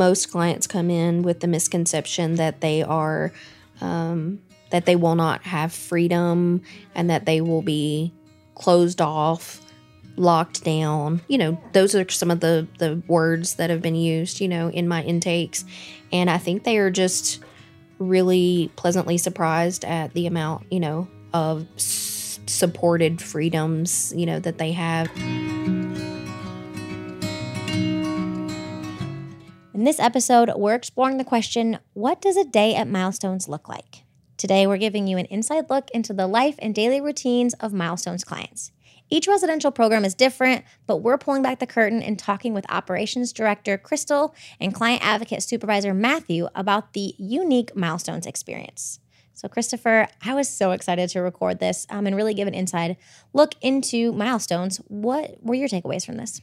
most clients come in with the misconception that they are um, that they will not have freedom and that they will be closed off locked down. You know those are some of the the words that have been used you know in my intakes. And i think they are just really pleasantly surprised at the amount you know of s- supported freedoms you know that they have In this episode, we're exploring the question what does a day at Milestones look like? Today, we're giving you an inside look into the life and daily routines of Milestones clients. Each residential program is different, but we're pulling back the curtain and talking with Operations Director Crystal and Client Advocate Supervisor Matthew about the unique Milestones experience. So, Christopher, I was so excited to record this um, and really give an inside look into Milestones. What were your takeaways from this?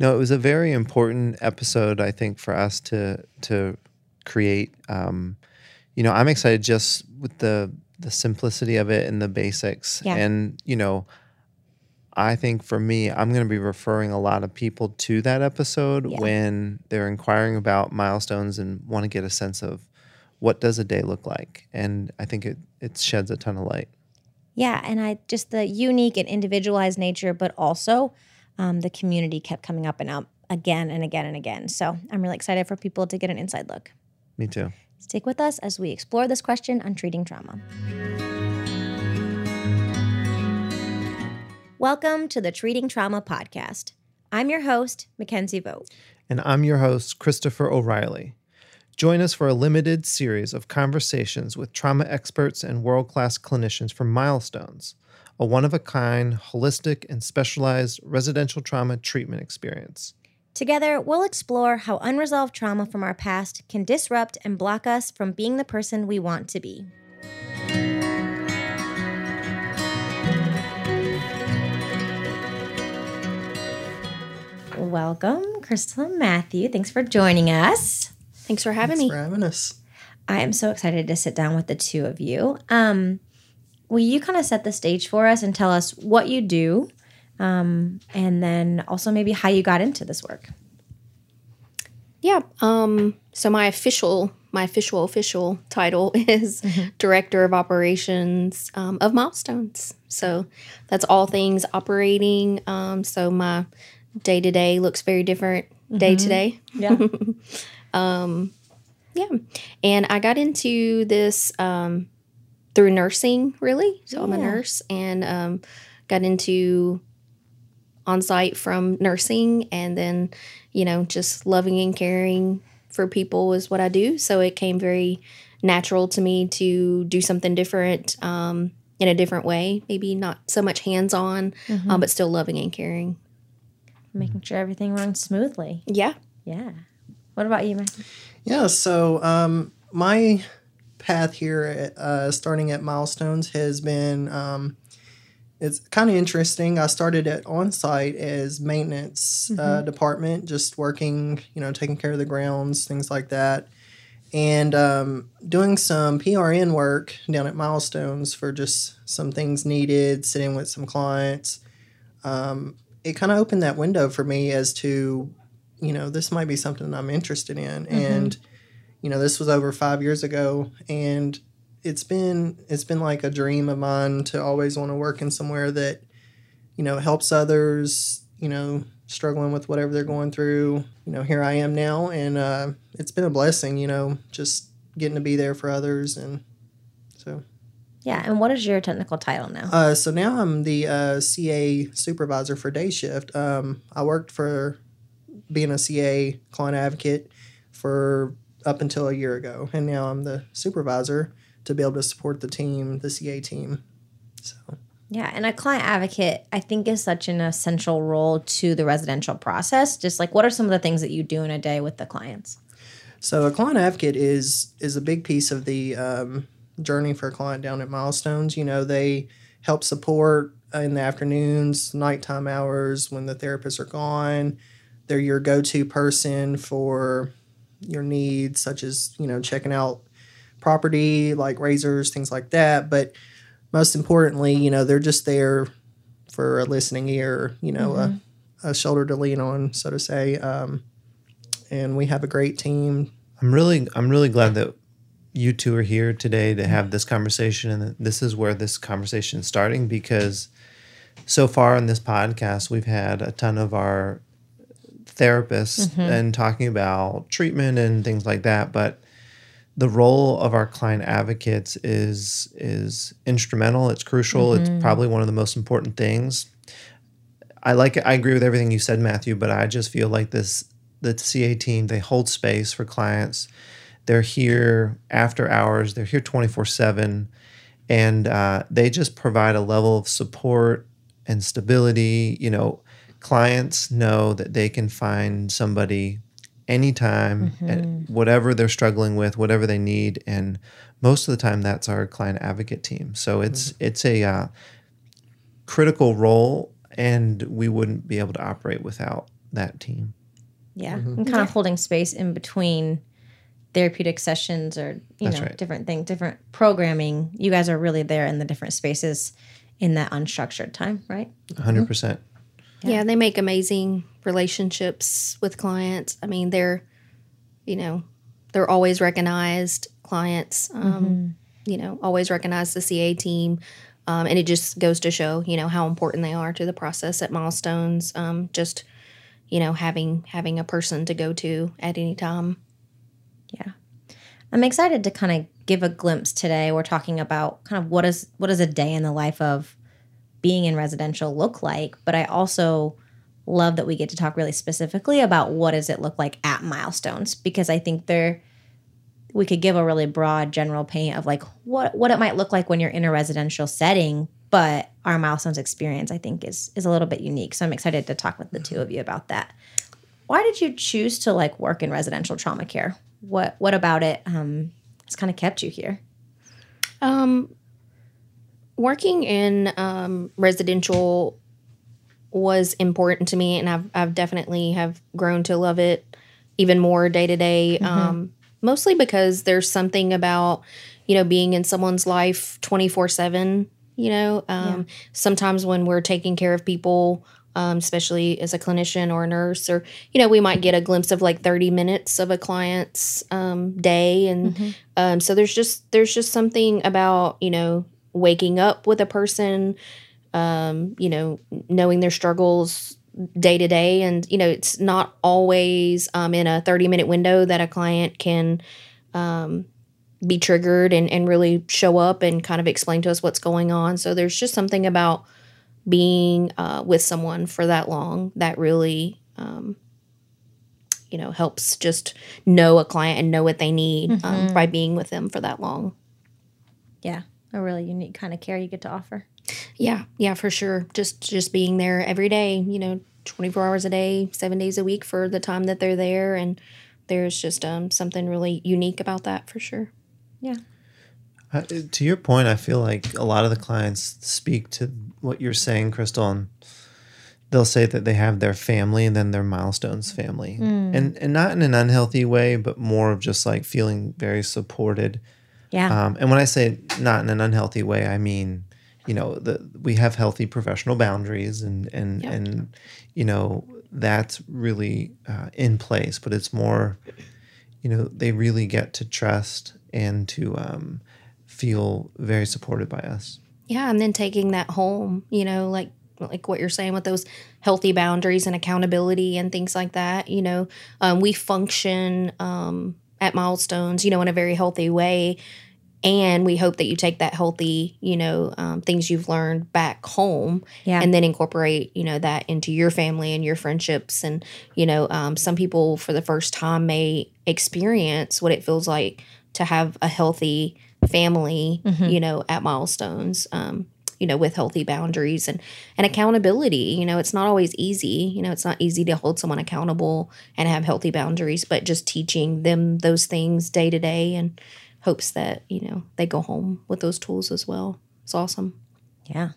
No, it was a very important episode, I think, for us to to create. Um, you know, I'm excited just with the the simplicity of it and the basics. Yeah. And you know, I think for me, I'm going to be referring a lot of people to that episode Yeah. when they're inquiring about milestones and want to get a sense of what does a day look like. And I think it it sheds a ton of light. Yeah, and I just the unique and individualized nature, but also um, the community kept coming up and up again and again and again. So I'm really excited for people to get an inside look. Me too. Stick with us as we explore this question on treating trauma. Welcome to the Treating Trauma Podcast. I'm your host, Mackenzie Vogt. And I'm your host, Christopher O'Reilly. Join us for a limited series of conversations with trauma experts and world class clinicians from Milestones, a one of a kind, holistic, and specialized residential trauma treatment experience. Together, we'll explore how unresolved trauma from our past can disrupt and block us from being the person we want to be. Welcome, Crystal and Matthew. Thanks for joining us. thanks for having me. Thanks me for having us. I am so excited to sit down with the two of you. Um, will you kind of set the stage for us and tell us what you do, um, and then also maybe how you got into this work? Yeah. Um, so my official, my official official title is Director of Operations um, of Milestones. So that's all things operating. Um, so my day to day looks very different day to day. Yeah. Yeah. And I got into this um, through nursing, really. So I'm a nurse and um, got into Onsite from nursing and then, you know, just loving and caring for people is what I do. So it came very natural to me to do something different um, in a different way. Maybe not so much hands on, um, but still loving and caring. Making sure everything runs smoothly. Yeah. Yeah. What about you, Matthew? Yeah, so um, my path here, uh, starting at Milestones, has been um, it's kind of interesting. I started at Onsite as maintenance uh, department, just working, you know, taking care of the grounds, things like that, and um, doing some PRN work down at Milestones for just some things needed, sitting with some clients. Um, it kind of opened that window for me as to you know, this might be something I'm interested in. And, you know, this was over five years ago and it's been it's been like a dream of mine to always want to work in somewhere that, you know, helps others, you know, struggling with whatever they're going through. You know, here I am now and uh, it's been a blessing, you know, just getting to be there for others and so Yeah. And what is your technical title now? uh, so now I'm the uh, CA supervisor for day shift. Um, I worked for being a CA client advocate for up until a year ago, and now I'm the supervisor to be able to support the team, the CA team. So Yeah, and a client advocate, I think, is such an essential role to the residential process. Just like, what are some of the things that you do in a day with the clients? So a client advocate is is a big piece of the um, journey for a client down at Milestones. You know, they help support in the afternoons, nighttime hours when the therapists are gone. They're your go-to person for your needs, such as you know checking out property like razors, things like that. But most importantly, you know, they're just there for a listening ear. You know, a, a shoulder to lean on, so to say. Um, and we have a great team. I'm really I'm really glad that you two are here today to have this conversation and that this is where this conversation is starting because so far in this podcast we've had a ton of our therapists and talking about treatment and things like that but the role of our client advocates is is instrumental it's crucial it's probably one of the most important things I like. I agree with everything you said, Matthew, but I just feel like this the CA team, they hold space for clients. They're here after hours, they're here 24 7, and uh, they just provide a level of support and stability. You know, clients know that they can find somebody anytime, at mm-hmm. whatever they're struggling with, whatever they need. And most of the time, that's our client advocate team. So it's, mm-hmm. it's a, uh, critical role and we wouldn't be able to operate without that team. Yeah. Mm-hmm. And kind of holding space in between therapeutic sessions or, you That's know, right. different things, different programming. You guys are really there in the different spaces in that unstructured time, right? 100%. percent Yeah. they make amazing relationships with clients. I mean, they're, you know, they're always recognized clients. Um, You know, always recognize the CA team, um, and it just goes to show, you know, how important they are to the process at milestones. Um, just, you know, having having a person to go to at any time. Yeah. I'm excited to kind of give a glimpse today. We're talking about kind of what is what is a day in the life of being in residential look like, but I also love that we get to talk really specifically about what does it look like at milestones because I think there we could give a really broad general paint of like what what it might look like when you're in a residential setting, but our milestones experience I think is is a little bit unique. So I'm excited to talk with the two of you about that. Why did you choose to like work in residential trauma care? What what about it um, has kind of kept you here? Um, working in um, residential was important to me, and I've I've definitely have grown to love it even more day to day. Um, mostly because there's something about you know being in someone's life twenty four seven. You know, um, sometimes when we're taking care of people. Um, especially as a clinician or a nurse, or you know, we might get a glimpse of like thirty minutes of a client's um, day, and um, so there's just there's just something about you know waking up with a person, um, you know, knowing their struggles day to day, and you know it's not always um, in a 30 minute window that a client can um, be triggered and and really show up and kind of explain to us what's going on. So there's just something about being uh, with someone for that long that really um, you know helps just know a client and know what they need um, by being with them for that long. Yeah, a really unique kind of care you get to offer. yeah yeah for sure just just being there every day you know 24 hours a day seven days a week for the time that they're there and there's just um, something really unique about that for sure Yeah. Uh, to your point, I feel like a lot of the clients speak to what you're saying, Crystal, and they'll say that they have their family and then their milestones family, and and not in an unhealthy way, but more of just like feeling very supported. Yeah. Um, and when I say not in an unhealthy way, I mean, you know, the, we have healthy professional boundaries, and and Yep. and you know that's really uh, in place. But it's more, you know, they really get to trust and to um, feel very supported by us. yeah and then taking that home you know like like what you're saying with those healthy boundaries and accountability and things like that you know um, we function um, at milestones you know in a very healthy way. And we hope that you take that healthy you know um, things you've learned back home Yeah. and then incorporate you know that into your family and your friendships. And you know um, some people for the first time may experience what it feels like to have a healthy family you know at milestones. Um, you know with healthy boundaries and and accountability. You know it's not always easy. You know it's not easy to hold someone accountable and have healthy boundaries but just teaching them those things day to day and hopes that you know they go home with those tools as well. It's awesome. Yeah.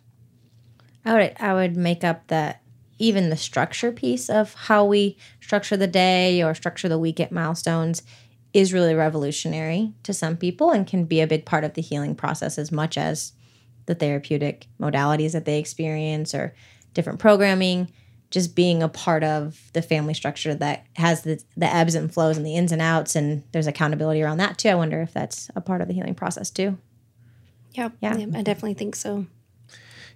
I would I would make up that even the structure piece of how we structure the day or structure the week at milestones is really revolutionary to some people and can be a big part of the healing process as much as the therapeutic modalities that they experience or different programming just being a part of the family structure that has the, the ebbs and flows and the ins and outs and there's accountability around that too i wonder if that's a part of the healing process too Yeah, Yeah. I definitely think so.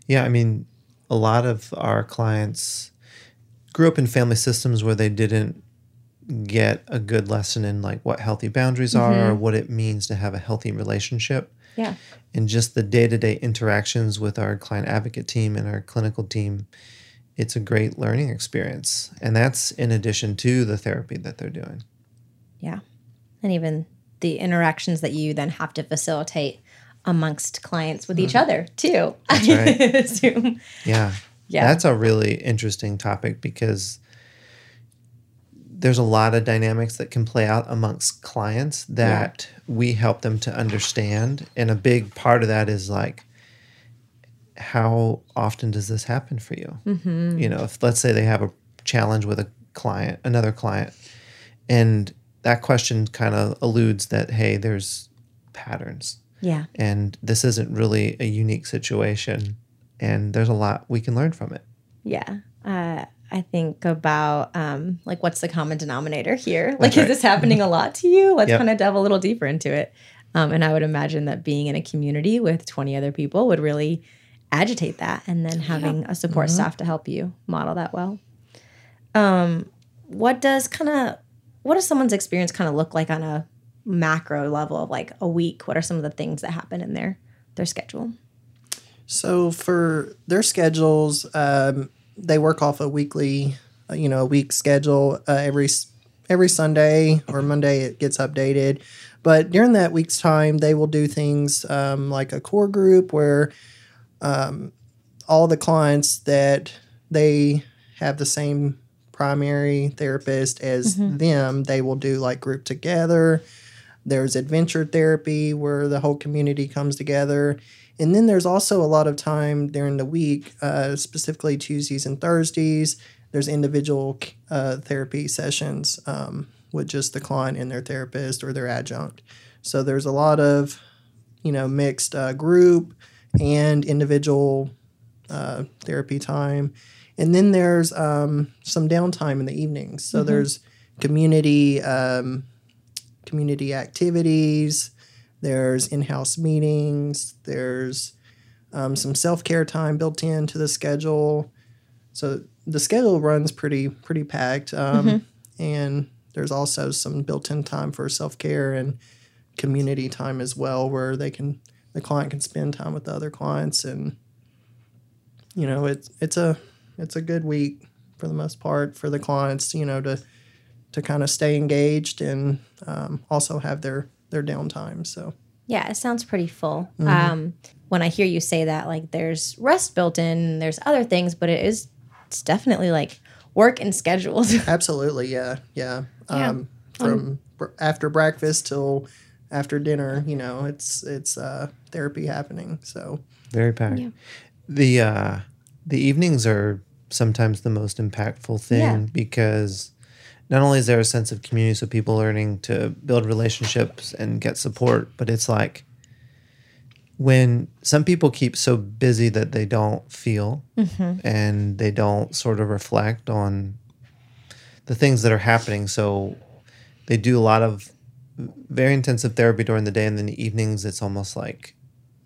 Yeah, I mean, a lot of our clients grew up in family systems where they didn't get a good lesson in like what healthy boundaries are or mm-hmm. what it means to have a healthy relationship. Yeah And just the day to day interactions with our client advocate team and our clinical team, it's a great learning experience. And that's in addition to the therapy that they're doing. yeah and even the interactions that you then have to facilitate amongst clients with each mm-hmm. other too That's right. Yeah. Yeah. That's a really interesting topic because there's a lot of dynamics that can play out amongst clients that we help them to understand. And a big part of that is like, how often does this happen for you? Mm-hmm. You know, if let's say they have a challenge with a client, another client, and that question kind of alludes that, hey, there's patterns yeah and this isn't really a unique situation and there's a lot we can learn from it Yeah. Uh, I think about um, like what's the common denominator here? Like, That's is right. this happening a lot to you? Let's Yep. kind of delve a little deeper into it. Um, and I would imagine that being in a community with 20 other people would really agitate that. And then having a support staff to help you model that well. Um, what does kind of, what does someone's experience kind of look like on a macro level of like a week? What are some of the things that happen in their, their schedule? So for their schedules, um, they work off a weekly, uh, you know, a week schedule. Uh, every every Sunday or Monday, it gets updated. But during that week's time, they will do things um, like a core group where um, all the clients that they have the same primary therapist as them, they will do like group together. There's adventure therapy where the whole community comes together. And then there's also a lot of time during the week, uh, specifically Tuesdays and Thursdays. There's individual uh, therapy sessions um, with just the client and their therapist or their adjunct. So there's a lot of, you know, mixed uh, group and individual uh, therapy time. And then there's um, some downtime in the evenings. So there's community um, community activities. There's in-house meetings. There's um, some self-care time built into the schedule. So the schedule runs pretty pretty packed. Um, And there's also some built-in time for self-care and community time as well, where they can the client can spend time with the other clients, and you know it's it's a it's a good week for the most part for the clients. You know to to kind of stay engaged and um, also have their their downtime. So Yeah, it sounds pretty full. Um, when I hear you say that, like there's rest built in, there's other things, but it is it's definitely like work and scheduled. absolutely, yeah, yeah. Yeah. Um, from br- after breakfast till after dinner, you know, it's it's uh, therapy happening. So very packed Yeah. the uh the evenings are sometimes the most impactful thing Yeah. because not only is there a sense of community so people learning to build relationships and get support but it's like when some people keep so busy that they don't feel mm-hmm. and they don't sort of reflect on the things that are happening. So they do a lot of very intensive therapy during the day and then the evenings it's almost like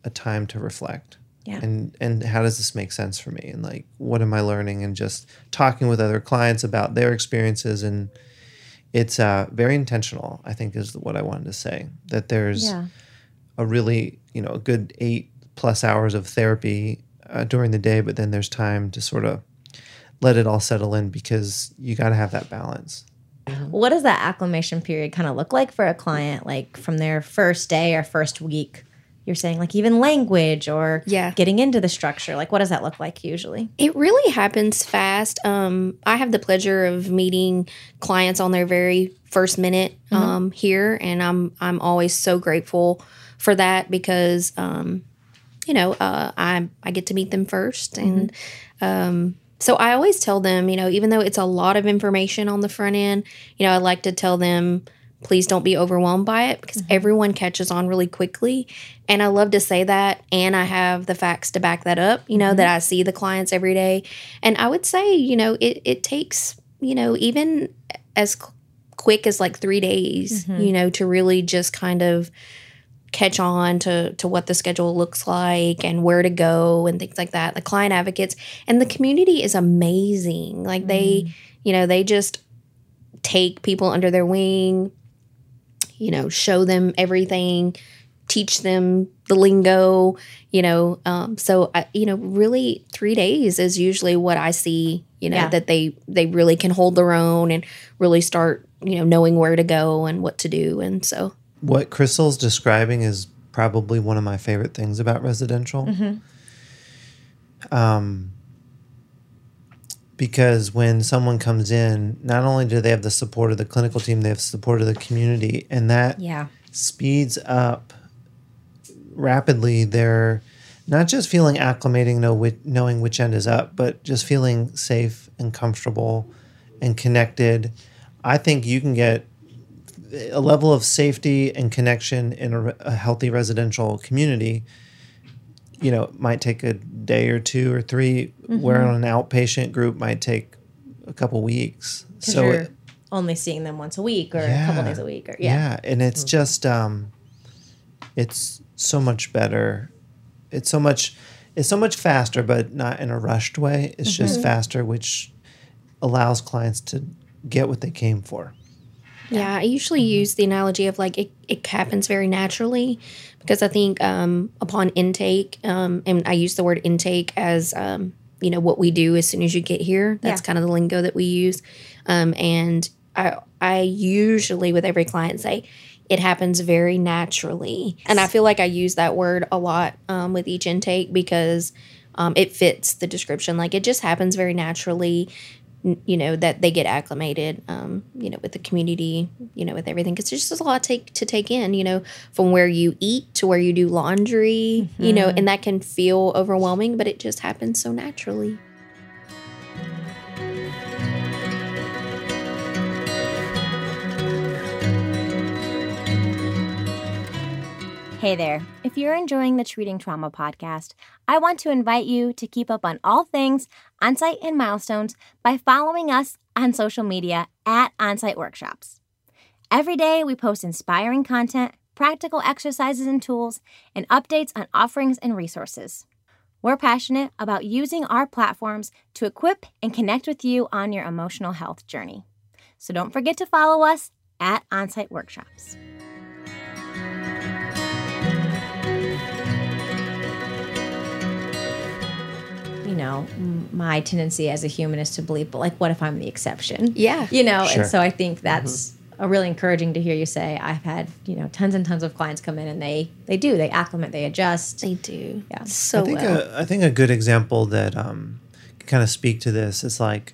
a time to reflect Yeah. and and how does this make sense for me and like what am i learning and just talking with other clients about their experiences and it's uh, very intentional i think is what i wanted to say that there's yeah. a really you know a good eight plus hours of therapy uh, during the day but then there's time to sort of let it all settle in because you got to have that balance What does that acclimation period kind of look like for a client? Like from their first day or first week? You're saying like even language or Yeah. getting into the structure. Like what does that look like usually? It really happens fast. Um, I have the pleasure of meeting clients on their very first minute um, here, and I'm I'm always so grateful for that because um, you know uh, I I get to meet them first, and um, so I always tell them, you know, even though it's a lot of information on the front end, you know, I like to tell them please don't be overwhelmed by it because mm-hmm. everyone catches on really quickly. And I love to say that. And I have the facts to back that up, you know, that mm-hmm. I see the clients every day. And I would say, you know, it, it takes, you know, even as qu- quick as like three days, mm-hmm. you know, to really just kind of catch on to to what the schedule looks like and where to go and things like that. The client advocates and the community is amazing. Like they, you know, they just take people under their wing, you know, show them everything, teach them the lingo, you know. Um, so I, you know, really, three days is usually what I see. You know Yeah. that they they really can hold their own and really start you know knowing where to go and what to do, and so What Crystal's describing is probably one of my favorite things about residential. Um, because when someone comes in, not only do they have the support of the clinical team, they have support of the community, and that Yeah. speeds up rapidly their not just feeling acclimating, know which, knowing which end is up, but just feeling safe and comfortable and connected. I think you can get a level of safety and connection in a, a healthy residential community. You know, it might take a day or two or 3 mm-hmm. where on an outpatient group might take a couple weeks. So you're it- only seeing them once a week or a couple days a week or yeah, yeah. and it's mm-hmm. just um it's so much better. It's so much it's so much faster but not in a rushed way. It's just mm-hmm. faster which allows clients to get what they came for Yeah, I usually use the analogy of like it, it happens very naturally because I think um, upon intake, um, and I use the word intake as um, you know what we do as soon as you get here. That's Yeah. kind of the lingo that we use, um, and I I usually with every client say it happens very naturally, and I feel like I use that word a lot um, with each intake because um, it fits the description. Like it just happens very naturally you know that they get acclimated um, you know with the community you know with everything because there's just a lot to take to take in you know from where you eat to where you do laundry you know and that can feel overwhelming but it just happens so naturally Hey there. If you're enjoying the Treating Trauma podcast, I want to invite you to keep up on all things onsite and milestones by following us on social media at Onsite Workshops. Every day, we post inspiring content, practical exercises and tools, and updates on offerings and resources. We're passionate about using our platforms to equip and connect with you on your emotional health journey. So don't forget to follow us at Onsite Workshops. You know, my tendency as a human is to believe, but like, what if I'm the exception? yeah You know, Sure. and so I think that's a really encouraging to hear you say. I've had you know tons and tons of clients come in and they they do they acclimate, they adjust. they do Yeah. so I think well a, I think a good example that um, can kind of speak to this is like,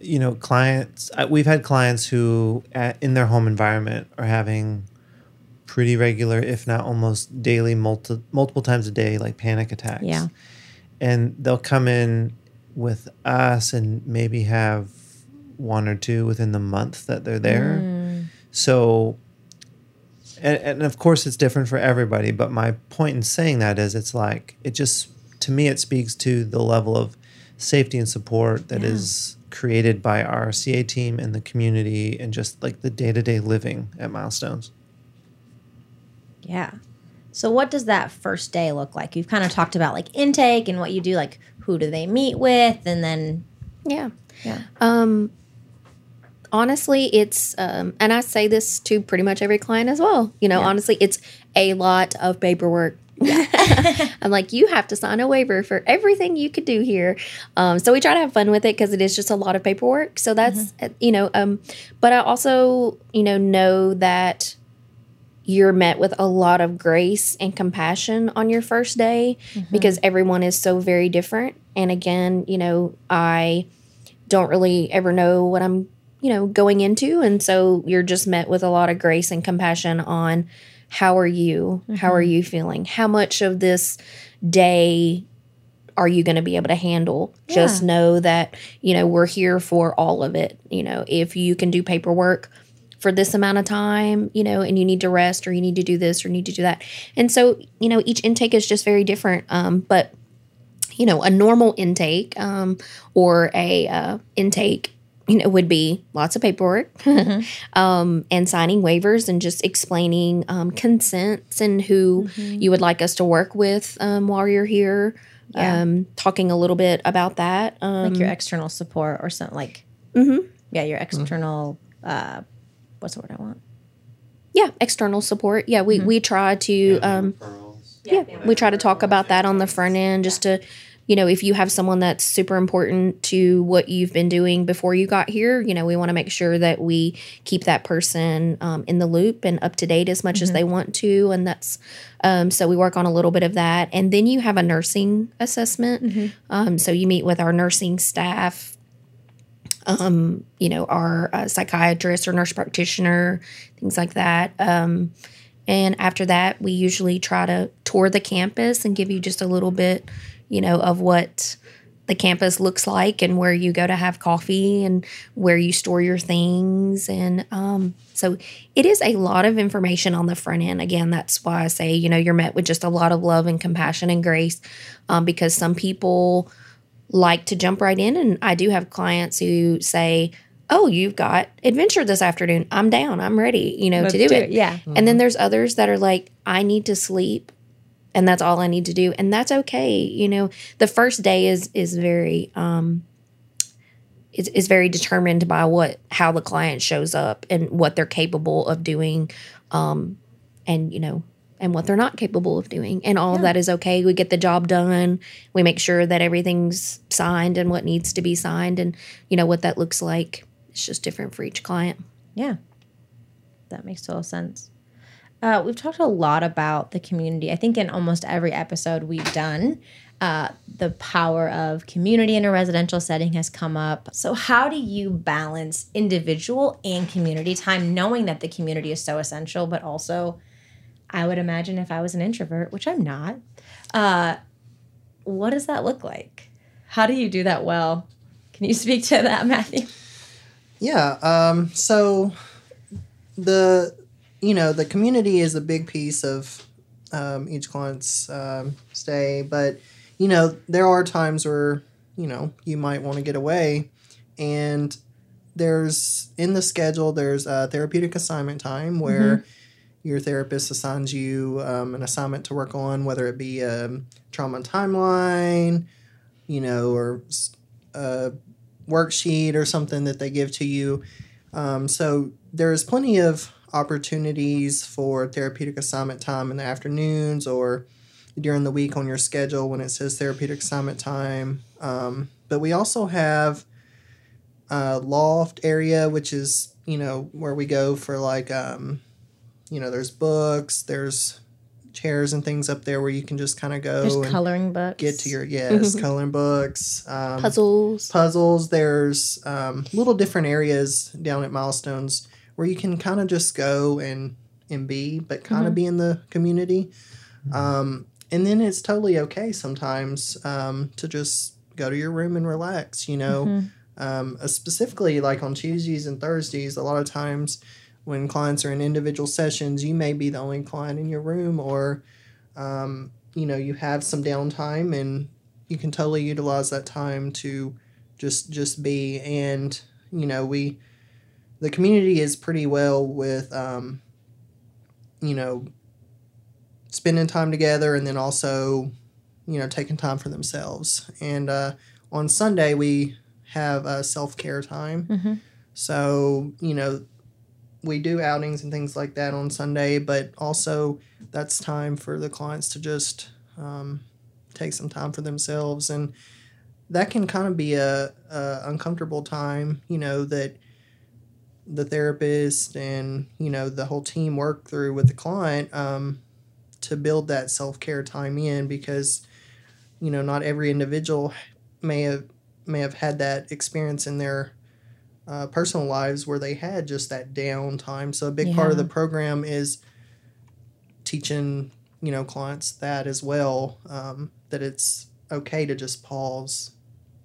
you know, clients. We've had clients who, at, in their home environment, are having pretty regular, if not almost daily, multi, multiple times a day, like panic attacks. Yeah. And they'll come in with us and maybe have one or two within the month that they're there. Mm. So, and, and of course, it's different for everybody. But my point in saying that is, it's like it just to me, it speaks to the level of safety and support that is created by our CA team and the community, and just like the day to day living at Milestones. Yeah. So what does that first day look like? You've kind of talked about like intake and what you do, like who do they meet with, and then yeah yeah, Um, honestly, it's um, and I say this to pretty much every client as well. You know, honestly, it's a lot of paperwork. I'm like, you have to sign a waiver for everything you could do here. Um, so we try to have fun with it because it is just a lot of paperwork. So that's uh, you know, um, but I also you know know that you're met with a lot of grace and compassion on your first day mm-hmm. because everyone is so very different. And again, you know, I don't really ever know what I'm, you know, going into. And so you're just met with a lot of grace and compassion on how are you? How are mm-hmm. you feeling? How much of this day are you going to be able to handle? Just know that, you know, we're here for all of it. You know, if you can do paperwork, for this amount of time, you know, and you need to rest or you need to do this or need to do that. And so, you know, each intake is just very different. Um, but you know, a normal intake um, or a uh, intake you know, would be lots of paperwork um, and signing waivers and just explaining um, consents and who you would like us to work with um, while you're here. Yeah. Um, talking a little bit about that. Um, like your external support or something like mhm. yeah your external uh what's the word i want? Yeah, external support. Yeah, we, we try to um, yeah, we try to talk about that on the front end just to you know if you have someone that's super important to what you've been doing before you got here you know we want to make sure that we keep that person um, in the loop and up to date as much as they want to and that's um, so we work on a little bit of that. And then you have a nursing assessment. Um, so you meet with our nursing staff um, you know, our uh, psychiatrist or nurse practitioner, things like that. Um, and after that, we usually try to tour the campus and give you just a little bit, you know, of what the campus looks like and where you go to have coffee and where you store your things. And um, so it is a lot of information on the front end. Again, that's why I say, you know, you're met with just a lot of love and compassion and grace um, because some people like to jump right in. And I do have clients who say, Oh, you've got adventure this afternoon. I'm down. I'm ready, you know, Let's to do, do it. it, yeah. And then there's others that are like, I need to sleep and that's all I need to do. And that's okay. You know, the first day is is very um is, is very determined by what how the client shows up and what they're capable of doing um and you know and what they're not capable of doing and all of that is okay we get the job done we make sure that everything's signed and what needs to be signed and you know what that looks like it's just different for each client Yeah. That makes total sense. Uh, we've talked a lot about the community. I think in almost every episode we've done, uh, the power of community in a residential setting has come up. So, how do you balance individual and community time, knowing that the community is so essential, but also, I would imagine if I was an introvert, which I'm not, uh, what does that look like? How do you do that well? Can you speak to that, Matthew? Yeah. Um, so the you know the community is a big piece of um, each client's um, stay, but you know there are times where you know you might want to get away, and there's in the schedule there's a therapeutic assignment time where your therapist assigns you um, an assignment to work on, whether it be a trauma timeline, you know, or a worksheet or something that they give to you. Um, so there's plenty of opportunities for therapeutic assignment time in the afternoons or during the week on your schedule when it says therapeutic assignment time. Um, but we also have a loft area, which is you know where we go for like um, you know there's books, there's chairs and things up there where you can just kind of go There's and coloring books. get to your yes coloring books um, puzzles puzzles. There's um, little different areas down at Milestones where you can kind of just go and and be, but kind of be in the community. Um, and then it's totally okay sometimes um, to just go to your room and relax. You know, um, uh, specifically like on Tuesdays and Thursdays, a lot of times when clients are in individual sessions, you may be the only client in your room, or um, you know you have some downtime and you can totally utilize that time to just just be. And you know we the community is pretty well with um, you know spending time together and then also you know taking time for themselves. And uh, on sunday we have a self-care time. Mhm. so you know we do outings and things like that on sunday but also that's time for the clients to just um, take some time for themselves. And that can kind of be a, a uncomfortable time you know that the therapist and you know the whole team work through with the client um, to build that self-care time in because you know not every individual may have may have had that experience in their uh, personal lives where they had just that downtime so a big part of the program is teaching you know clients that as well um, that it's okay to just pause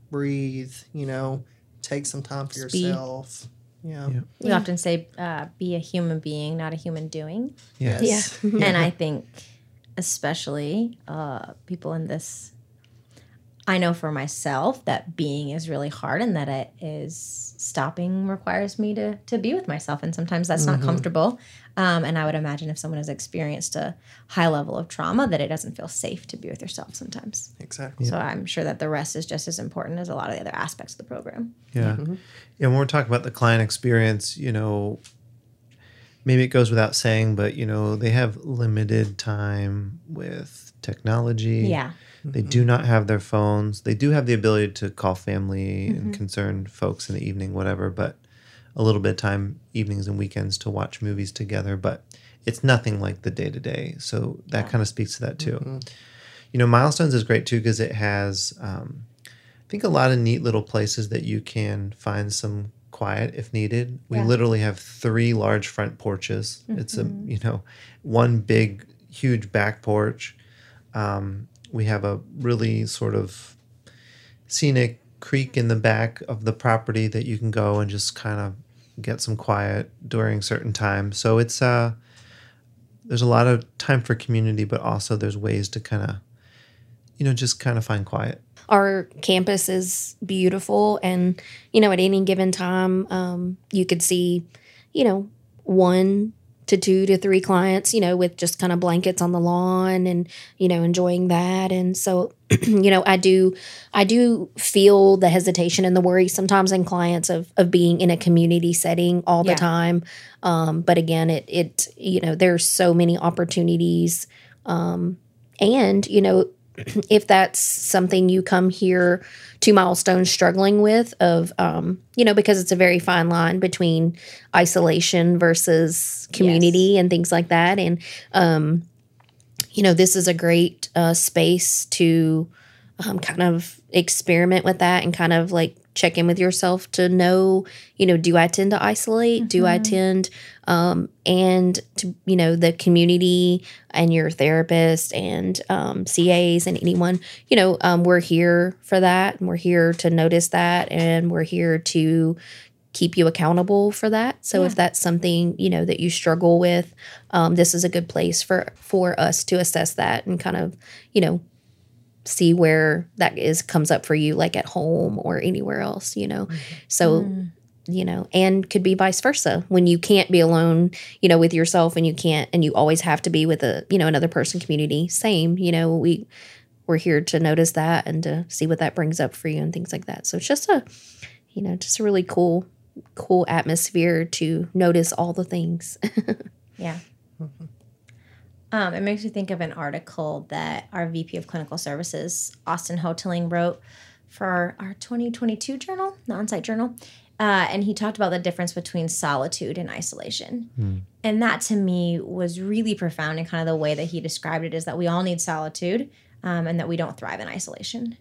breathe you know take some time for Speed. yourself Yeah. Yeah. We often say, uh, "Be a human being, not a human doing." Yes. Yeah. and I think, especially uh, people in this, I know for myself that being is really hard, and that it is stopping requires me to to be with myself, and sometimes that's not comfortable. Um, and I would imagine if someone has experienced a high level of trauma, that it doesn't feel safe to be with yourself sometimes. Exactly. So I'm sure that the rest is just as important as a lot of the other aspects of the program. Yeah. Yeah. When we're talking about the client experience, you know, maybe it goes without saying, but, you know, they have limited time with technology. Yeah. They do not have their phones. They do have the ability to call family and concerned folks in the evening, whatever, but a little bit of time, evenings and weekends to watch movies together. But it's nothing like the day to day. So that kind of speaks to that too. You know, Milestones is great too because it has, um, I think, a lot of neat little places that you can find some quiet if needed. We Yeah. literally have three large front porches. It's a, you know, one big, huge back porch. Um, we have a really sort of scenic creek in the back of the property that you can go and just kind of get some quiet during certain times. So it's uh there's a lot of time for community, but also there's ways to kind of you know just kind of find quiet. Our campus is beautiful and you know at any given time um, you could see you know one to two to three clients you know with just kind of blankets on the lawn and you know enjoying that and so you know i do i do feel the hesitation and the worry sometimes in clients of of being in a community setting all the Yeah. time um, but again it it you know there's so many opportunities um, and you know if that's something you come here to milestones struggling with of um, you know because it's a very fine line between isolation versus community and things like that. And um, you know this is a great uh, space to um, kind of experiment with that and kind of like check in with yourself to know you know do i tend to isolate? Do i tend um, and to you know the community and your therapist and um, cas and anyone you know um, we're here for that and we're here to notice that and we're here to keep you accountable for that. So if that's something you know that you struggle with um, this is a good place for for us to assess that and kind of you know see where that is comes up for you like at home or anywhere else you know? Mm-hmm. So mm. you know and could be vice versa. When you can't be alone you know with yourself and you can't and you always have to be with a you know another person community same you know we we're here to notice that and to see what that brings up for you and things like that. So it's just a you know just a really cool cool atmosphere to notice all the things. Yeah. Mm-hmm. Um, it makes me think of an article that our VP of Clinical Services, Austin Hoteling, wrote for our, our 2022 journal, the on-site journal. Uh, and he talked about the difference between solitude and isolation. And that to me was really profound in kind of the way that he described it is that we all need solitude um, and that we don't thrive in isolation.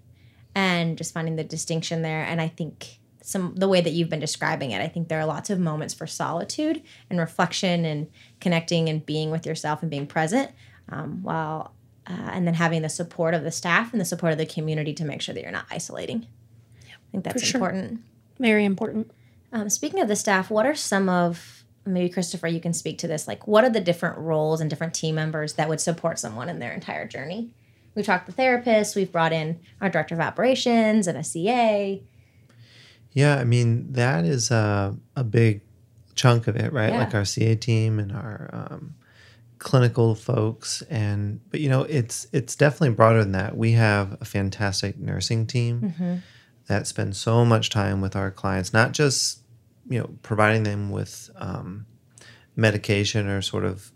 And just finding the distinction there. And I think some the way that you've been describing it, I think there are lots of moments for solitude and reflection and connecting and being with yourself and being present um, while uh, and then having the support of the staff and the support of the community to make sure that you're not isolating. I think that's sure. important. very important Um, speaking of the staff, what are some of maybe Christopher, you can speak to this. Like, what are the different roles and different team members that would support someone in their entire journey? We've talked to therapists. We've brought in our director of operations and a CA. Yeah, I mean that is a a big chunk of it, right? Yeah. Like our CA team and our um, clinical folks, and but you know it's it's definitely broader than that. We have a fantastic nursing team that spends so much time with our clients, not just you know providing them with um, medication or sort of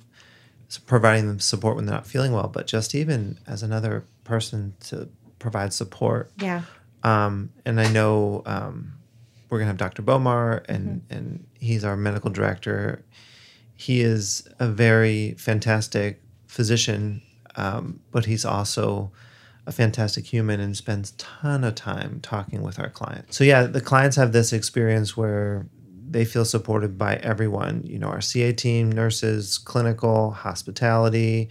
providing them support when they're not feeling well, but just even as another person to provide support Yeah. um, and I know um, we're gonna have Dr. Bomar, and and he's our medical director. He is a very fantastic physician, um, but he's also a fantastic human and spends ton of time talking with our clients. So yeah, the clients have this experience where they feel supported by everyone. You know, our CA team, nurses, clinical, hospitality.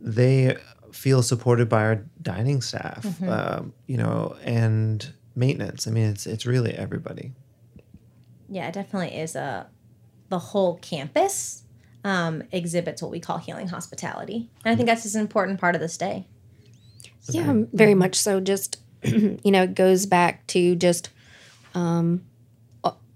They feel supported by our dining staff, um, you know, and maintenance. I mean, it's it's really everybody. Yeah, it definitely is a the whole campus um, exhibits what we call healing hospitality, and I think that's just an important part of the stay. Yeah, very much so. Just you know, it goes back to just um,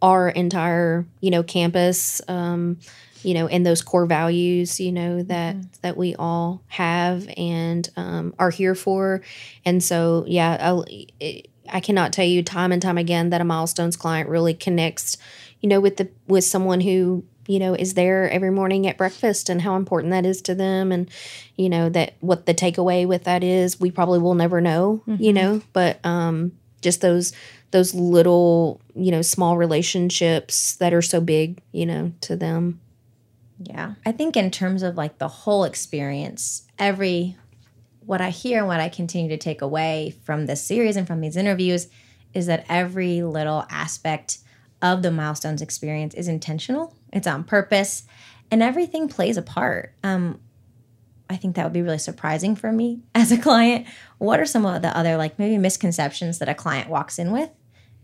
our entire you know campus. Um, you know, and those core values, you know that that we all have and um, are here for, and so yeah, I, I cannot tell you time and time again that a milestones client really connects, you know, with the with someone who you know is there every morning at breakfast and how important that is to them and you know that what the takeaway with that is. We probably will never know you know but um just those those little you know small relationships that are so big you know to them. Yeah. I think in terms of like the whole experience, every what I hear and what I continue to take away from this series and from these interviews is that every little aspect of the milestones experience is intentional. It's on purpose and everything plays a part. Um I think that would be really surprising for me as a client. What are some of the other like maybe misconceptions that a client walks in with?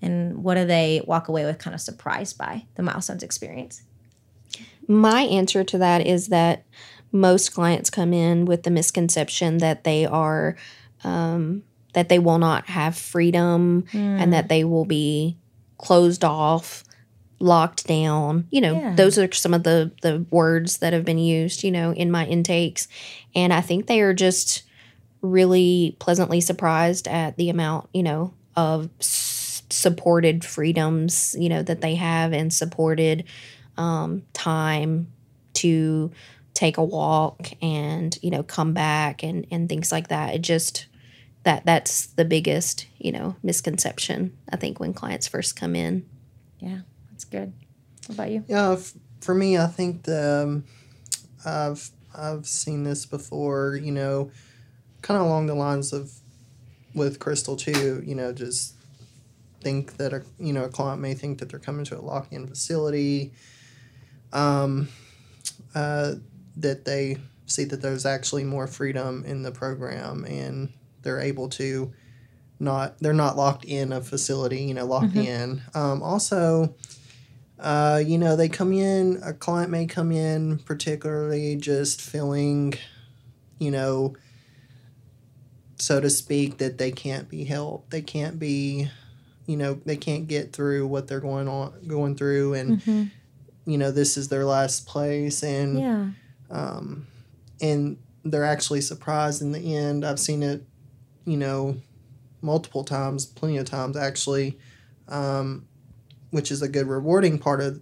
And what do they walk away with kind of surprised by the milestones experience? my answer to that is that most clients come in with the misconception that they are um, that they will not have freedom and that they will be closed off locked down. You know Yeah. those are some of the the words that have been used you know in my intakes. And i think they are just really pleasantly surprised at the amount you know of s- supported freedoms you know that they have and supported um, time to take a walk and you know come back and and things like that it just that that's the biggest you know misconception i think when clients first come in Yeah, that's good. What about you? Yeah, f- for me, I think the um, I've I've seen this before. You know, kind of along the lines of with Crystal too. You know, just think that a you know a client may think that they're coming to a lock-in facility. Um, uh, that they see that there's actually more freedom in the program and they're able to not they're not locked in a facility you know locked in um, also uh, you know, they come in, a client may come in particularly just feeling, you know, so to speak, that they can't be helped. They can't be, you know, they can't get through what they're going on, going through. And, you know, this is their last place. And, Yeah. Um, and they're actually surprised in the end. I've seen it, you know, multiple times, plenty of times actually, um, which is a good rewarding part of,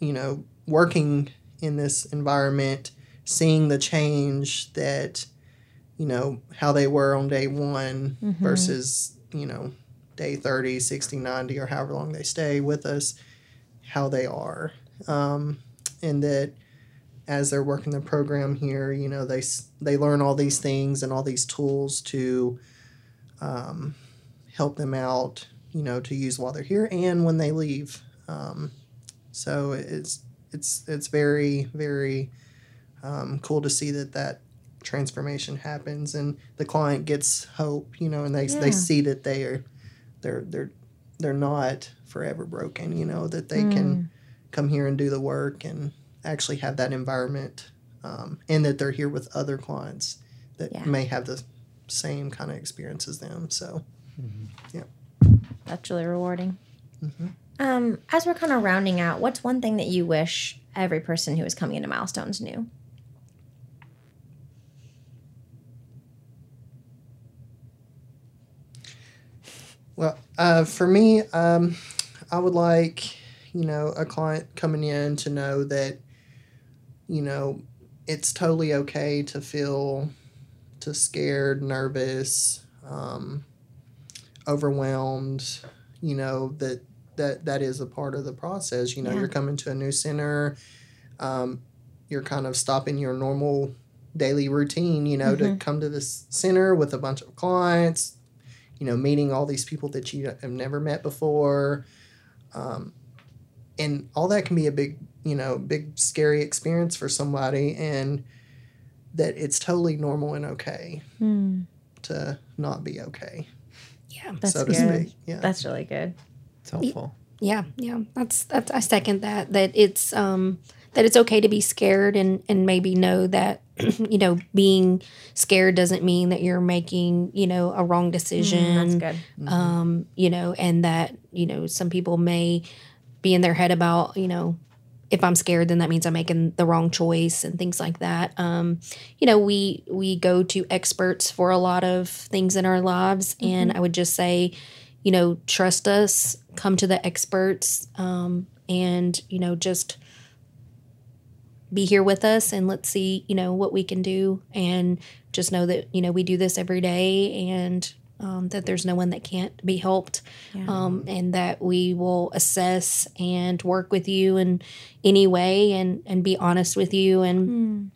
you know, working in this environment, seeing the change that, you know, how they were on day one versus, you know, day 30, 60, 90, or however long they stay with us, how they are. Um, and that, as they're working the program here, you know, they they learn all these things and all these tools to um, help them out, you know, to use while they're here and when they leave. Um, so it's it's it's very very um, cool to see that that transformation happens and the client gets hope, you know, and they Yeah. they see that they are they're they're they're not forever broken, you know, that they can come here and do the work and actually have that environment um, and that they're here with other clients that Yeah. may have the same kind of experience as them so yeah. That's really rewarding. Um, as we're kind of rounding out, what's one thing that you wish every person who is coming into milestones knew? well uh, for me um, i would like you know a client coming in to know that you know it's totally okay to feel to scared nervous um, overwhelmed you know that that that is a part of the process you know Yeah. you're coming to a new center um, you're kind of stopping your normal daily routine you know to come to this center with a bunch of clients you know meeting all these people that you have never met before um, and all that can be a big you know big scary experience for somebody and that it's totally normal and okay to not be okay yeah That's so to good. speak yeah That's really good. It's helpful. Yeah, yeah. That's that's I second that. That it's um that it's okay to be scared and and maybe know that you know being scared doesn't mean that you're making you know a wrong decision. That's good. Um, you know, and that you know some people may be in their head about you know if I'm scared, then that means I'm making the wrong choice and things like that. Um, you know, we we go to experts for a lot of things in our lives, and I would just say, you know, trust us. Come to the experts, um, and you know, just be here with us, and let's see, you know, what we can do, and just know that you know we do this every day, and um, that there's no one that can't be helped, um, and that we will assess and work with you in any way, and and be honest with you, and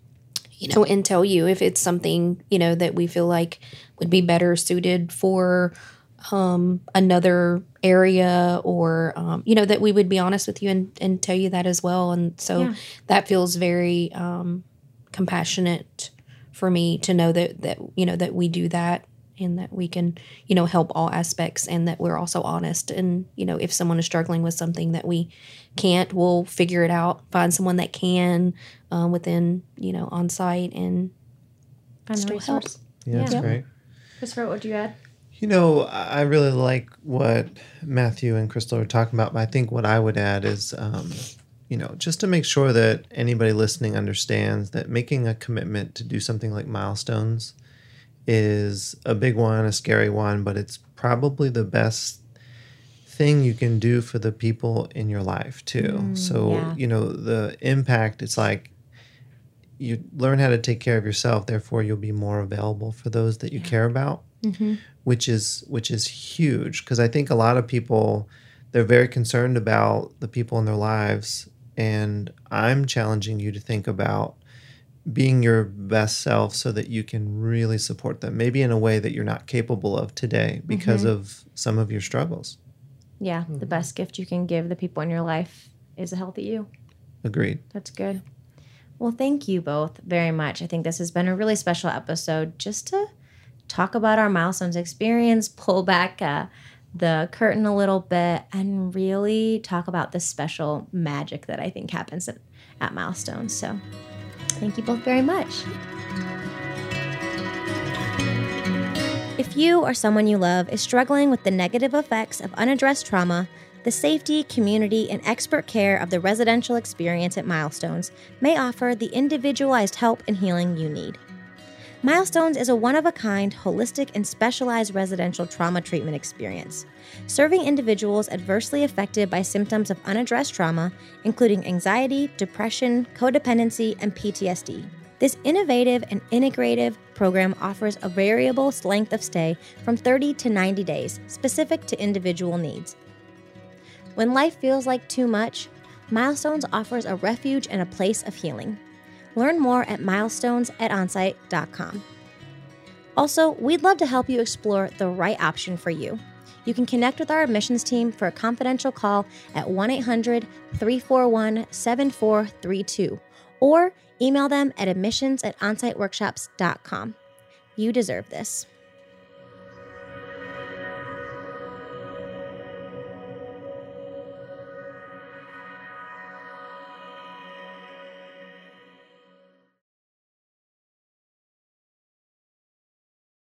you know, and tell you if it's something you know that we feel like would be better suited for um, another area, or um, you know that we would be honest with you and and tell you that as well, and so Yeah. that feels very um, compassionate for me to know that that you know that we do that and that we can you know help all aspects and that we're also honest and you know if someone is struggling with something that we can't we'll figure it out find someone that can um, within you know Onsite and Find the Still help. resource. Yeah, that's Yeah. great. Christopher, what do you add? You know, I I really like what Matthew and Crystal are talking about, but I think what I would add is, um, you know, just to make sure that anybody listening understands that making a commitment to do something like milestones is a big one, a scary one, but it's probably the best thing you can do for the people in your life too. Mm, so, yeah. you know, the impact, it's like you learn how to take care of yourself, therefore you'll be more available for those that you care about mm-hmm. which is which is huge because I think a lot of people they're very concerned about the people in their lives and I'm challenging you to think about being your best self so that you can really support them maybe in a way that you're not capable of today because of some of your struggles. Yeah, the best gift you can give the people in your life is a healthy you. Agreed. That's good. Well, thank you both very much. I think this has been a really special episode just to talk about our milestones experience, pull back uh, the curtain a little bit, and really talk about the special magic that I think happens at, at milestones. So, thank you both very much. If you or someone you love is struggling with the negative effects of unaddressed trauma, the safety, community, and expert care of the residential experience at Milestones may offer the individualized help and healing you need. Milestones is a one of a kind, holistic, and specialized residential trauma treatment experience, serving individuals adversely affected by symptoms of unaddressed trauma, including anxiety, depression, codependency, and PTSD. This innovative and integrative program offers a variable length of stay from 30 to 90 days, specific to individual needs. When life feels like too much, Milestones offers a refuge and a place of healing. Learn more at milestones at onsite.com. Also, we'd love to help you explore the right option for you. You can connect with our admissions team for a confidential call at 1 800 341 7432 or email them at admissions at onsiteworkshops.com. You deserve this.